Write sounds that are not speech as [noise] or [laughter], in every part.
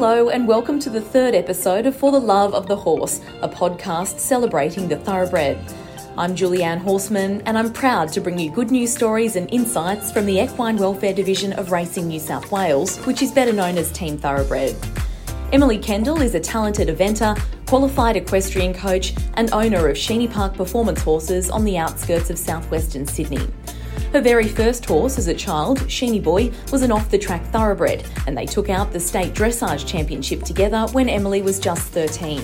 Hello, and welcome to the third episode of For the Love of the Horse, a podcast celebrating the thoroughbred. I'm Julianne Horseman, and I'm proud to bring you good news stories and insights from the Equine Welfare Division of Racing New South Wales, which is better known as Team Thoroughbred. Emily Kendall is a talented eventer, qualified equestrian coach, and owner of Sheany Park Performance Horses on the outskirts of southwestern Sydney. Her very first horse as a child, Sheany Boy, was an off the track thoroughbred, and they took out the state dressage championship together when Emily was just 13.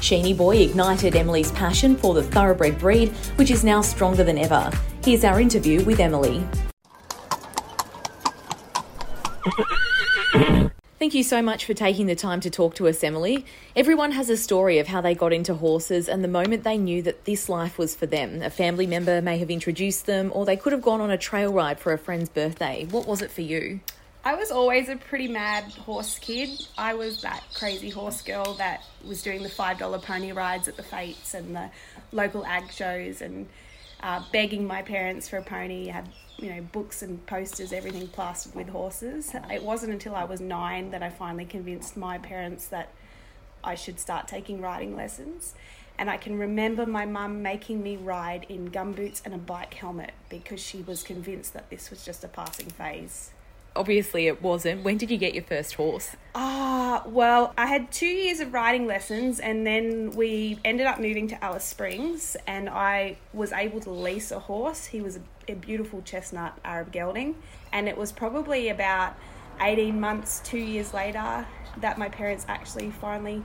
Sheany Boy ignited Emily's passion for the thoroughbred breed, which is now stronger than ever. Here's our interview with Emily. Thank you so much for taking the time to talk to us, Emily. Everyone has a story of how they got into horses and the moment they knew that this life was for them. A family member may have introduced them, or they could have gone on a trail ride for a friend's birthday. What was it for you? I was always a pretty mad horse kid. I was that crazy horse girl that was doing the $5 pony rides at the fetes and the local ag shows and uh, begging my parents for a pony, had you know books and posters, everything plastered with horses. It wasn't until I was nine that I finally convinced my parents that I should start taking riding lessons. And I can remember my mum making me ride in gumboots and a bike helmet because she was convinced that this was just a passing phase. Obviously, it wasn't. When did you get your first horse? Ah, well, I had two years of riding lessons, and then we ended up moving to Alice Springs, and I was able to lease a horse. He was a, a beautiful chestnut Arab gelding, and it was probably about 18 months, two years later, that my parents actually finally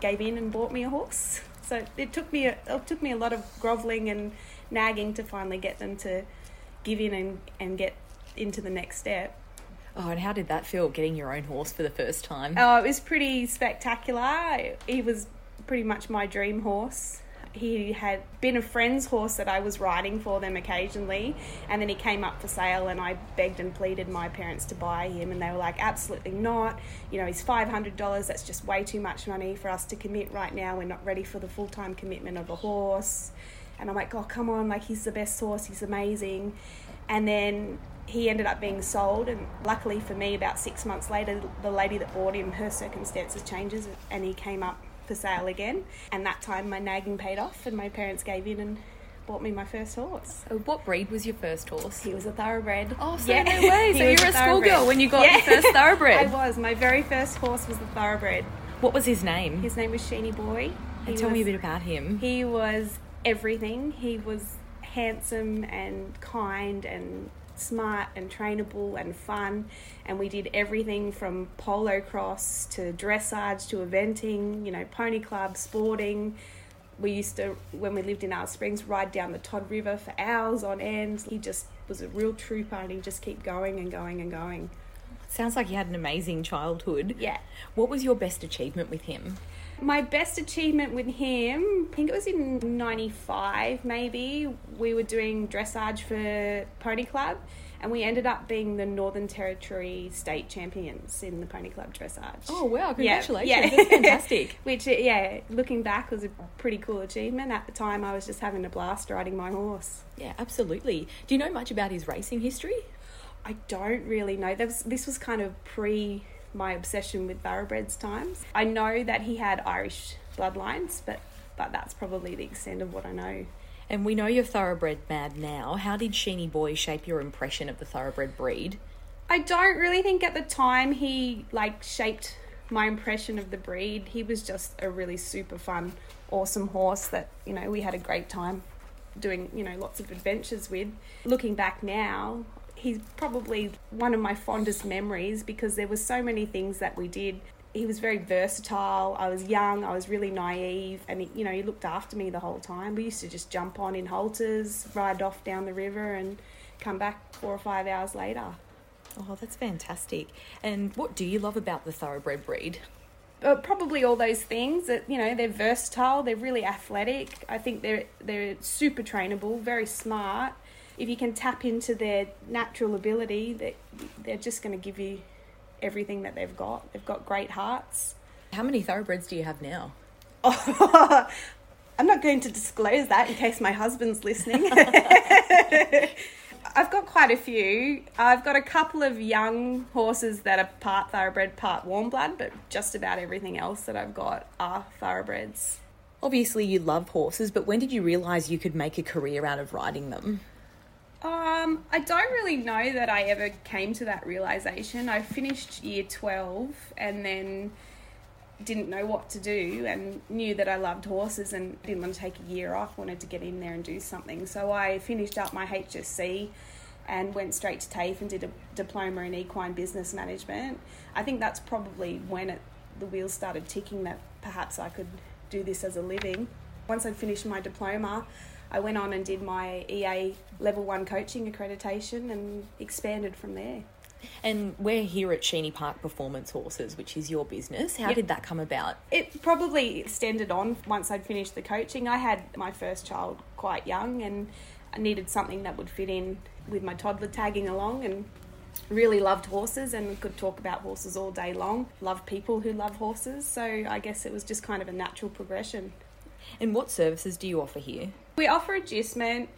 gave in and bought me a horse. [laughs] So it took me a, it took me a lot of groveling and nagging to finally get them to give in and, and get into the next step. Oh, and how did that feel getting your own horse for the first time? Oh, it was pretty spectacular. He was pretty much my dream horse. He had been a friend's horse that I was riding for them occasionally, and then he came up for sale, and I begged and pleaded my parents to buy him, and they were like, absolutely not. You know, he's $500, that's just way too much money for us to commit right now. We're not ready for the full time commitment of a horse. And I'm like, oh, come on, like, he's the best horse, he's amazing. And then he ended up being sold and luckily for me about six months later the lady that bought him her circumstances changes and he came up for sale again and that time my nagging paid off and my parents gave in and bought me my first horse. What breed was your first horse? He was a thoroughbred. Oh, so yeah. no way. [laughs] So you were a, a schoolgirl when you got yeah. your first [laughs] thoroughbred. I was. My very first horse was the thoroughbred. What was his name? His name was Sheany Boy. He and tell was, me a bit about him. He was everything. He was handsome and kind and smart and trainable and fun. And we did everything from polocrosse to dressage to eventing, you know, pony club, sporting. We used to, when we lived in Alice Springs, ride down the Todd River for hours on end. He just was a real trooper and he just kept going and going and going. Sounds like you had an amazing childhood. Yeah. What was your best achievement with him? My best achievement with him, I think it was in 95 maybe. We were doing dressage for Pony Club and we ended up being the Northern Territory state champions in the Pony Club dressage. Oh wow! Congratulations! Yeah, yeah. that's fantastic. [laughs] Which, yeah, looking back, was a pretty cool achievement. At the time, I was just having a blast riding my horse. Yeah, absolutely. Do you know much about his racing history? I don't really know. Was, this was kind of pre my obsession with thoroughbreds times. I know that he had Irish bloodlines, but but that's probably the extent of what I know. And we know you're thoroughbred mad now. How did Sheany Boy shape your impression of the thoroughbred breed? I don't really think at the time he like shaped my impression of the breed. He was just a really super fun, awesome horse that, you know, we had a great time doing, you know, lots of adventures with. Looking back now, he's probably one of my fondest memories because there were so many things that we did. He was very versatile. I was young. I was really naive, and he, you know he looked after me the whole time. We used to just jump on in halters, ride off down the river, and come back four or five hours later. Oh, that's fantastic! And what do you love about the thoroughbred breed? Uh, probably all those things that you know they're versatile. They're really athletic. I think they're they're super trainable, very smart if you can tap into their natural ability, that they're just going to give you everything that they've got. They've got great hearts. How many thoroughbreds do you have now? Oh, [laughs] I'm not going to disclose that in case my husband's listening. [laughs] I've got quite a few. I've got a couple of young horses that are part thoroughbred, part warm blood, but just about everything else that I've got are thoroughbreds. Obviously, you love horses, but when did you realise you could make a career out of riding them? Um, I don't really know that I ever came to that realization. I finished year 12 and then didn't know what to do and knew that I loved horses and didn't want to take a year off, wanted to get in there and do something. So I finished up my HSC and went straight to TAFE and did a diploma in equine business management. I think that's probably when it, the wheels started ticking that perhaps I could do this as a living. Once I'd finished my diploma, I went on and did my EA level one coaching accreditation and expanded from there. And we're here at Sheany Park Performance Horses, which is your business. How Yep. did that come about? It probably extended on once I'd finished the coaching. I had my first child quite young and I needed something that would fit in with my toddler tagging along and really loved horses and could talk about horses all day long. Love people who love horses, so I guess it was just kind of a natural progression. And what services do you offer here? We offer agistment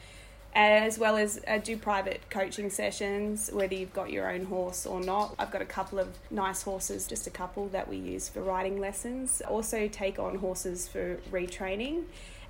as well as uh, do private coaching sessions, whether you've got your own horse or not. I've got a couple of nice horses, just a couple that we use for riding lessons. Also, take on horses for retraining.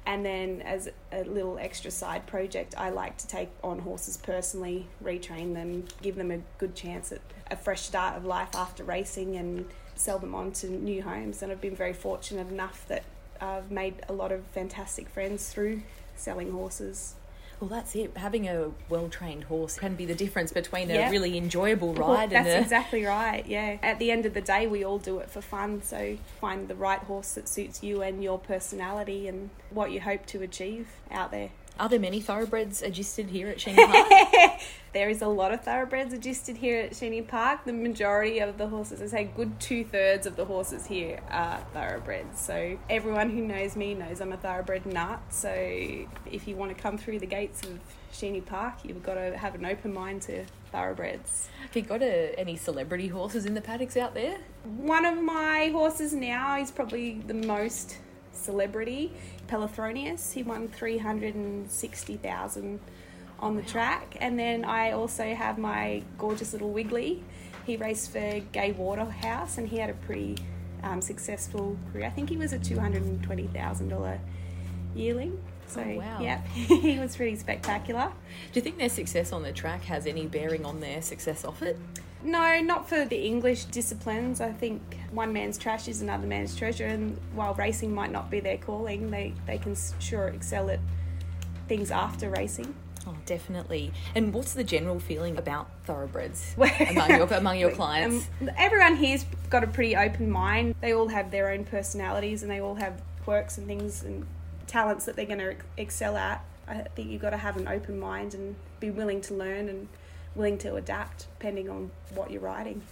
And then, as a little extra side project, I like to take on horses personally, retrain them, give them a good chance at a fresh start of life after racing, and sell them on to new homes. And I've been very fortunate enough that I've made a lot of fantastic friends through selling horses. Well, that's it. Having a well trained horse can be the difference between a Yeah. really enjoyable Well, ride that's a. exactly right. Yeah. At the end of the day, we all do it for fun. So find the right horse that suits you and your personality and what you hope to achieve out there. Are there many thoroughbreds agisted here at Sheany Park? [laughs] There is a lot of thoroughbreds agisted here at Sheany Park. The majority of the horses, I say, good two thirds of the horses here are thoroughbreds. So everyone who knows me knows I'm a thoroughbred nut. So if you want to come through the gates of Sheany Park, you've got to have an open mind to thoroughbreds. Have you got a, any celebrity horses in the paddocks out there? One of my horses now is probably the most celebrity, Pelothronius. He won 360,000 on the track. And then I also have my gorgeous little Wiggly. He raced for Gay Waterhouse and he had a pretty um, successful career. I think he was a $220,000 yearling. So, Oh, wow. yeah, [laughs] he was pretty spectacular. Do you think their success on the track has any bearing on their success off it? No, not for the English disciplines. I think one man's trash is another man's treasure, and while racing might not be their calling, they, they can sure excel at things after racing. Oh, definitely. And what's the general feeling about thoroughbreds [laughs] among your, among your [laughs] clients? Um, everyone here's got a pretty open mind. They all have their own personalities, and they all have quirks and things and talents that they're going to excel at. I think you've got to have an open mind and be willing to learn and willing to adapt depending on what you're riding.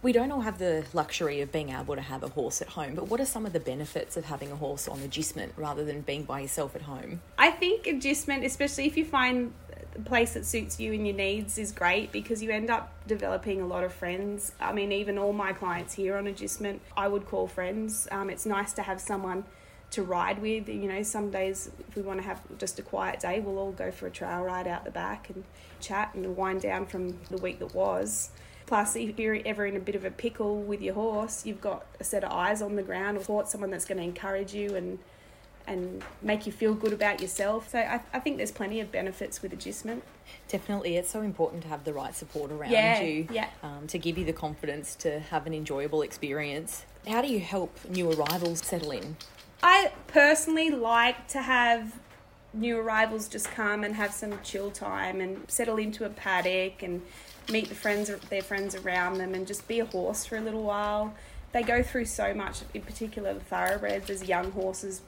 We don't all have the luxury of being able to have a horse at home, but what are some of the benefits of having a horse on agistment rather than being by yourself at home? I think agistment, especially if you find a place that suits you and your needs, is great because you end up developing a lot of friends. I mean, even all my clients here on agistment, I would call friends. Um, it's nice to have someone to ride with. You know, some days if we want to have just a quiet day, we'll all go for a trail ride out the back and chat and wind down from the week that was. Plus, if you're ever in a bit of a pickle with your horse, you've got a set of eyes on the ground, or someone that's going to encourage you and and make you feel good about yourself. So I, I think there's plenty of benefits with agistment. Definitely, it's so important to have the right support around Yeah, you yeah. um, to give you the confidence to have an enjoyable experience. How do you help new arrivals settle in? I personally like to have new arrivals just come and have some chill time and settle into a paddock and meet the friends their friends around them and just be a horse for a little while. They go through so much, in particular the thoroughbreds as young horses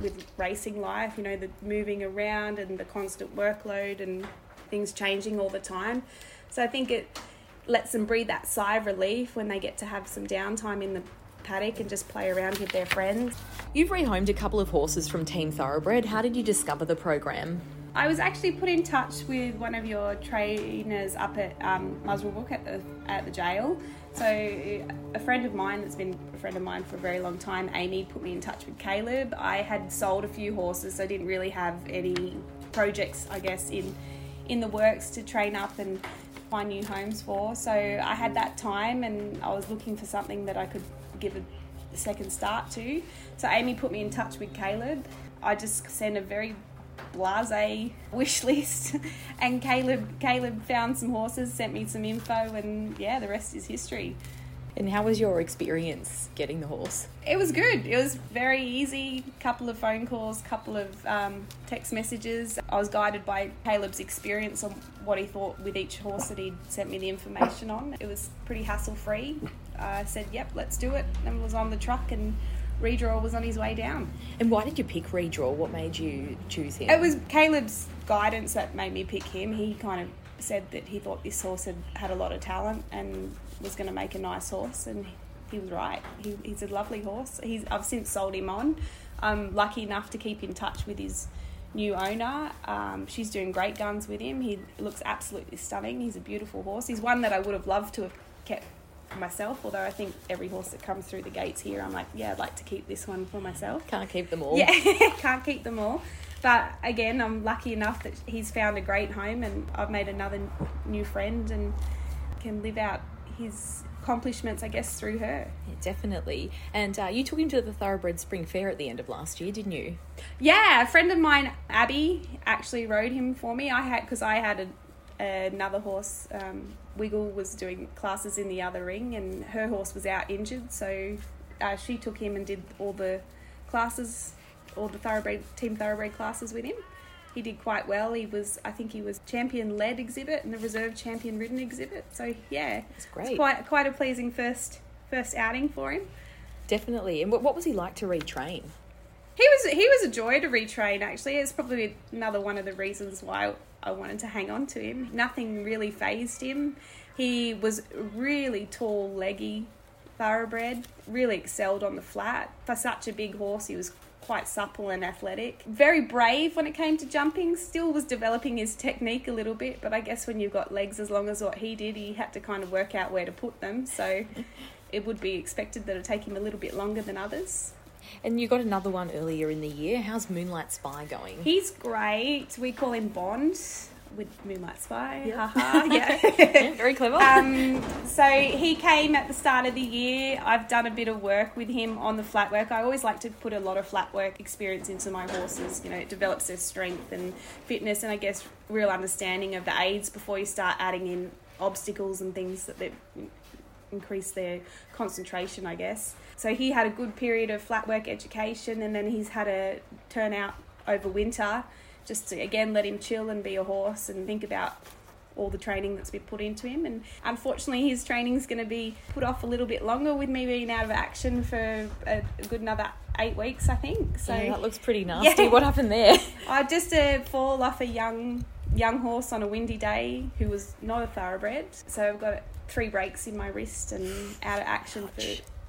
with racing life, you know, the moving around and the constant workload and things changing all the time. So I think it lets them breathe that sigh of relief when they get to have some downtime in the paddock and just play around with their friends. You've rehomed a couple of horses from Team Thoroughbred. How did you discover the program? I was actually put in touch with one of your trainers up at um, Muswellbrook at the at the jail. So a friend of mine that's been a friend of mine for a very long time, Amy, put me in touch with Caleb. I had sold a few horses, so I didn't really have any projects, I guess, in in the works to train up and find new homes for. So I had that time and I was looking for something that I could give a second start to. So Amy put me in touch with Caleb. I just sent a very blase wish [laughs] list and Caleb Caleb found some horses, sent me some info and yeah, the rest is history. And how was your experience getting the horse? It was good. It was very easy. Couple of phone calls, couple of um, text messages. I was guided by Caleb's experience on what he thought with each horse that he'd sent me the information on. It was pretty hassle free. I said, "Yep, let's do it." And was on the truck and Redraw was on his way down. And why did you pick Redraw? What made you choose him? It was Caleb's guidance that made me pick him. He kind of said that he thought this horse had had a lot of talent and was going to make a nice horse, and he was right. He, he's a lovely horse. He's I've since sold him on. I'm lucky enough to keep in touch with his new owner. Um, she's doing great guns with him. He looks absolutely stunning. He's a beautiful horse. He's one that I would have loved to have kept myself, although I think every horse that comes through the gates here, I'm like, yeah, I'd like to keep this one for myself. Can't keep them all. Yeah, [laughs] can't keep them all. But again, I'm lucky enough that he's found a great home and I've made another new friend and can live out his accomplishments, I guess, through her. Yeah, definitely. And uh, you took him to the Thoroughbred Spring Fair at the end of last year, didn't you? Yeah, a friend of mine, Abby, actually rode him for me. I had because I had a, another horse. Um, Wiggle was doing classes in the other ring, and her horse was out injured, so uh, she took him and did all the classes, all the thoroughbred team thoroughbred classes with him he did quite well. He was, I think, he was champion led exhibit and the reserve champion ridden exhibit. So yeah, it's great. It's quite quite a pleasing first first outing for him. Definitely. And what was he like to retrain? He was he was a joy to retrain. Actually, it's probably another one of the reasons why I wanted to hang on to him. Nothing really fazed him. He was really tall, leggy thoroughbred. Really excelled on the flat for such a big horse. He was quite supple and athletic. Very brave when it came to jumping, still was developing his technique a little bit, but I guess when you've got legs as long as what he did, he had to kind of work out where to put them. So [laughs] it would be expected that it'd take him a little bit longer than others. And you got another one earlier in the year. How's Moonlight Spy going? He's great. We call him Bond with Moonlight Spy. Yeah. Haha. [laughs] yeah. yeah. Very clever. Um, so he came at the start of the year. I've done a bit of work with him on the flat work. I always like to put a lot of flat work experience into my horses. You know, it develops their strength and fitness, and I guess real understanding of the aids before you start adding in obstacles and things that they increase their concentration, I guess. So he had a good period of flat work education, and then he's had a turnout over winter just to again let him chill and be a horse and think about all the training that's been put into him. And unfortunately, his training's going to be put off a little bit longer with me being out of action for a, good another eight weeks, I think. So yeah, that looks pretty nasty. Yeah. What happened there? [laughs] I just a fall off a young young horse on a windy day who was not a thoroughbred. So I've got three breaks in my wrist and out of action for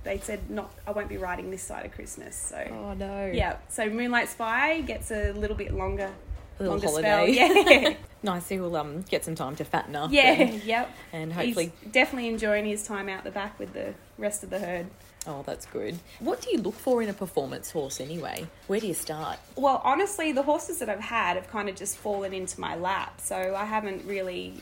they said not I won't be riding this side of Christmas. So Oh no. Yeah. So Moonlight Spy gets a little bit longer a little longer holiday. spell. Yeah. [laughs] nice. He will um get some time to fatten up. Yeah, and, yep. And hopefully He's definitely enjoying his time out the back with the rest of the herd. Oh, that's good. What do you look for in a performance horse anyway? Where do you start? Well, honestly, the horses that I've had have kind of just fallen into my lap. So I haven't really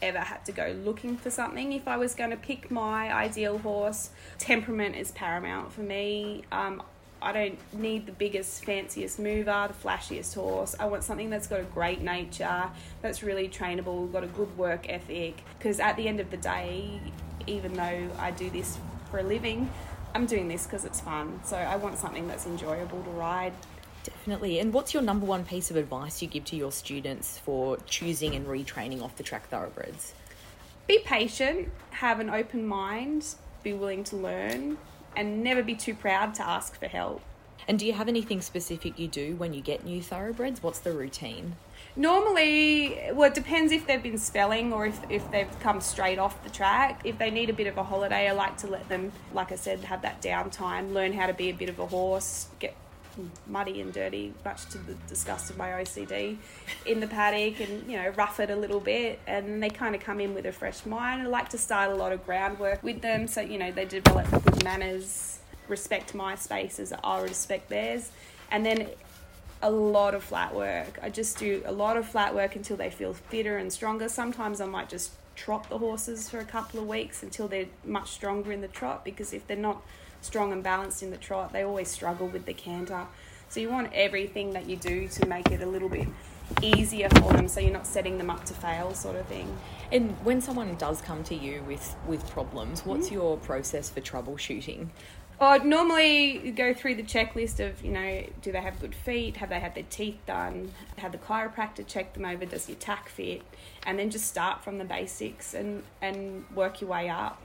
ever had to go looking for something. If I was going to pick my ideal horse, temperament is paramount for me. Um, I don't need the biggest, fanciest mover, the flashiest horse. I want something that's got a great nature, that's really trainable, got a good work ethic. Because at the end of the day, even though I do this for a living, I'm doing this because it's fun. So I want something that's enjoyable to ride. Definitely. And what's your number one piece of advice you give to your students for choosing and retraining off the track thoroughbreds? Be patient, have an open mind, be willing to learn, and never be too proud to ask for help. And do you have anything specific you do when you get new thoroughbreds? What's the routine? Normally, well, it depends if they've been spelling or if, if they've come straight off the track. If they need a bit of a holiday, I like to let them, like I said, have that downtime, learn how to be a bit of a horse, get muddy and dirty, much to the disgust of my OCD, in the paddock and, you know, rough it a little bit. And they kind of come in with a fresh mind. I like to start a lot of groundwork with them so, you know, they develop good manners, respect my space as I respect theirs. And then a lot of flat work. I just do a lot of flat work until they feel fitter and stronger. Sometimes I might just trot the horses for a couple of weeks until they're much stronger in the trot because if they're not strong and balanced in the trot, they always struggle with the canter. So you want everything that you do to make it a little bit easier for them so you're not setting them up to fail sort of thing. And when someone does come to you with, with problems, what's Mm-hmm. your process for troubleshooting? Oh, normally go through the checklist of, you know, do they have good feet? Have they had their teeth done? Have the chiropractor check them over? Does your tack fit? And then just start from the basics and, and work your way up.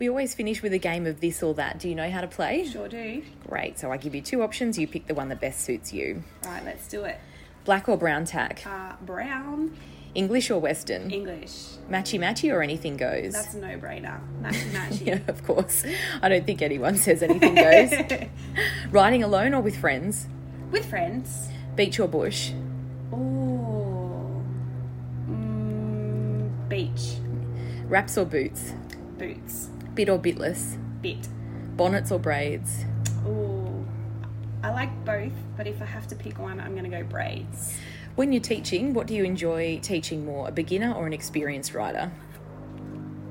We always finish with a game of this or that. Do you know how to play? Sure do. Great. So I give you two options. You pick the one that best suits you. Right, let's do it. Black or brown tack? Uh, brown, English or Western? English. Matchy matchy or anything goes? That's a no brainer. [laughs] Matchy matchy. yeah, of course. I don't think anyone says anything goes. [laughs] Riding alone or with friends? With friends. Beach or bush? Ooh. Mm, beach. Wraps or boots? Boots. Bit or bitless? Bit. Bonnets or braids? Ooh. I like both, but if I have to pick one, I'm going to go braids. When you're teaching, what do you enjoy teaching more, a beginner or an experienced rider?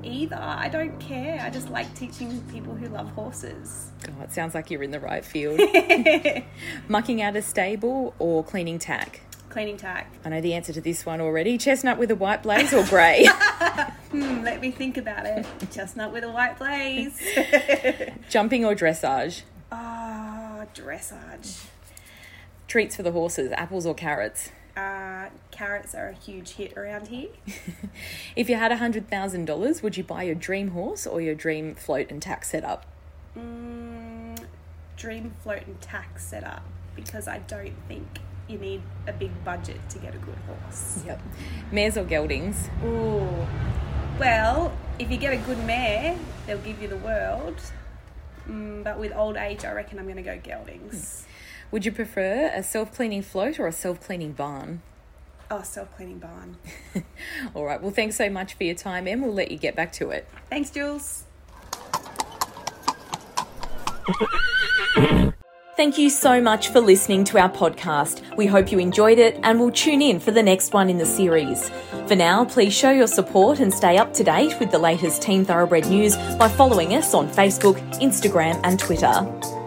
Either. I don't care. I just like teaching people who love horses. Oh, it sounds like you're in the right field. [laughs] Mucking out a stable or cleaning tack? Cleaning tack. I know the answer to this one already. Chestnut with a white blaze or grey? [laughs] Hmm, let me think about it. Chestnut with a white blaze. [laughs] Jumping or dressage? Ah, dressage. Treats for the horses, apples or carrots? Uh, carrots are a huge hit around here. [laughs] If you had $100,000, would you buy your dream horse or your dream float and tack setup? Mm, dream float and tack setup because I don't think you need a big budget to get a good horse. Yep. Mares or geldings? Ooh. Well, if you get a good mare, they'll give you the world. Mm, but with old age, I reckon I'm going to go geldings. Would you prefer a self cleaning float or a self cleaning barn? Oh, self cleaning barn. [laughs] All right, well, thanks so much for your time, Em. We'll let you get back to it. Thanks, Jules. Thank you so much for listening to our podcast. We hope you enjoyed it and will tune in for the next one in the series. For now, please show your support and stay up to date with the latest Team Thoroughbred news by following us on Facebook, Instagram, and Twitter.